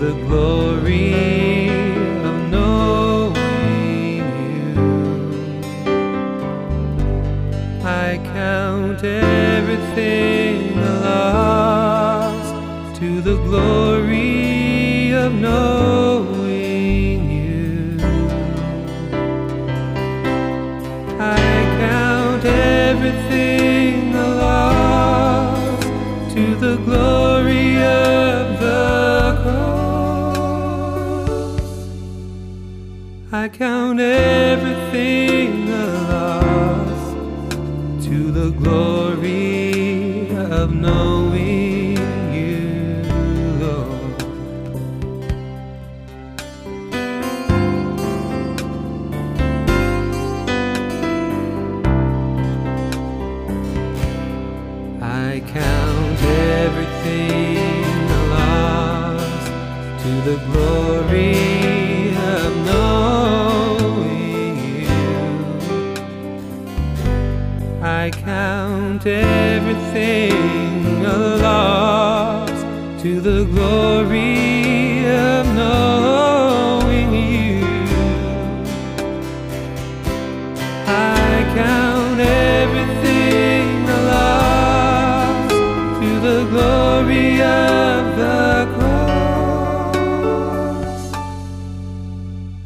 the glory of knowing you. I count everything lost to the glory of knowing. I count everything a loss to the glory of knowing you, Lord. I count everything a loss to the glory of knowing I count everything a loss to the glory of knowing you. I count everything a loss to the glory of the cross.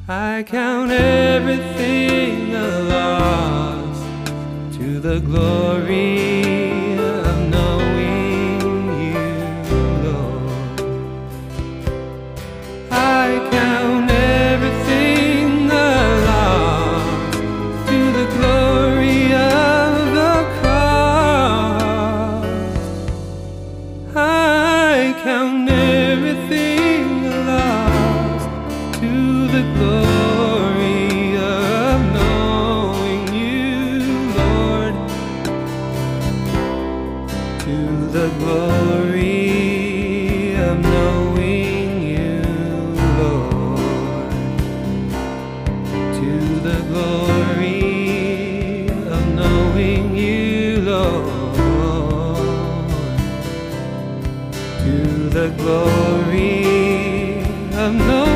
I count everything a loss the glory of knowing you, Lord. I count everything a loss to the glory of the cross. I count everything a loss to the glory To the glory of knowing you, Lord. To the glory of knowing you, Lord. To the glory of knowing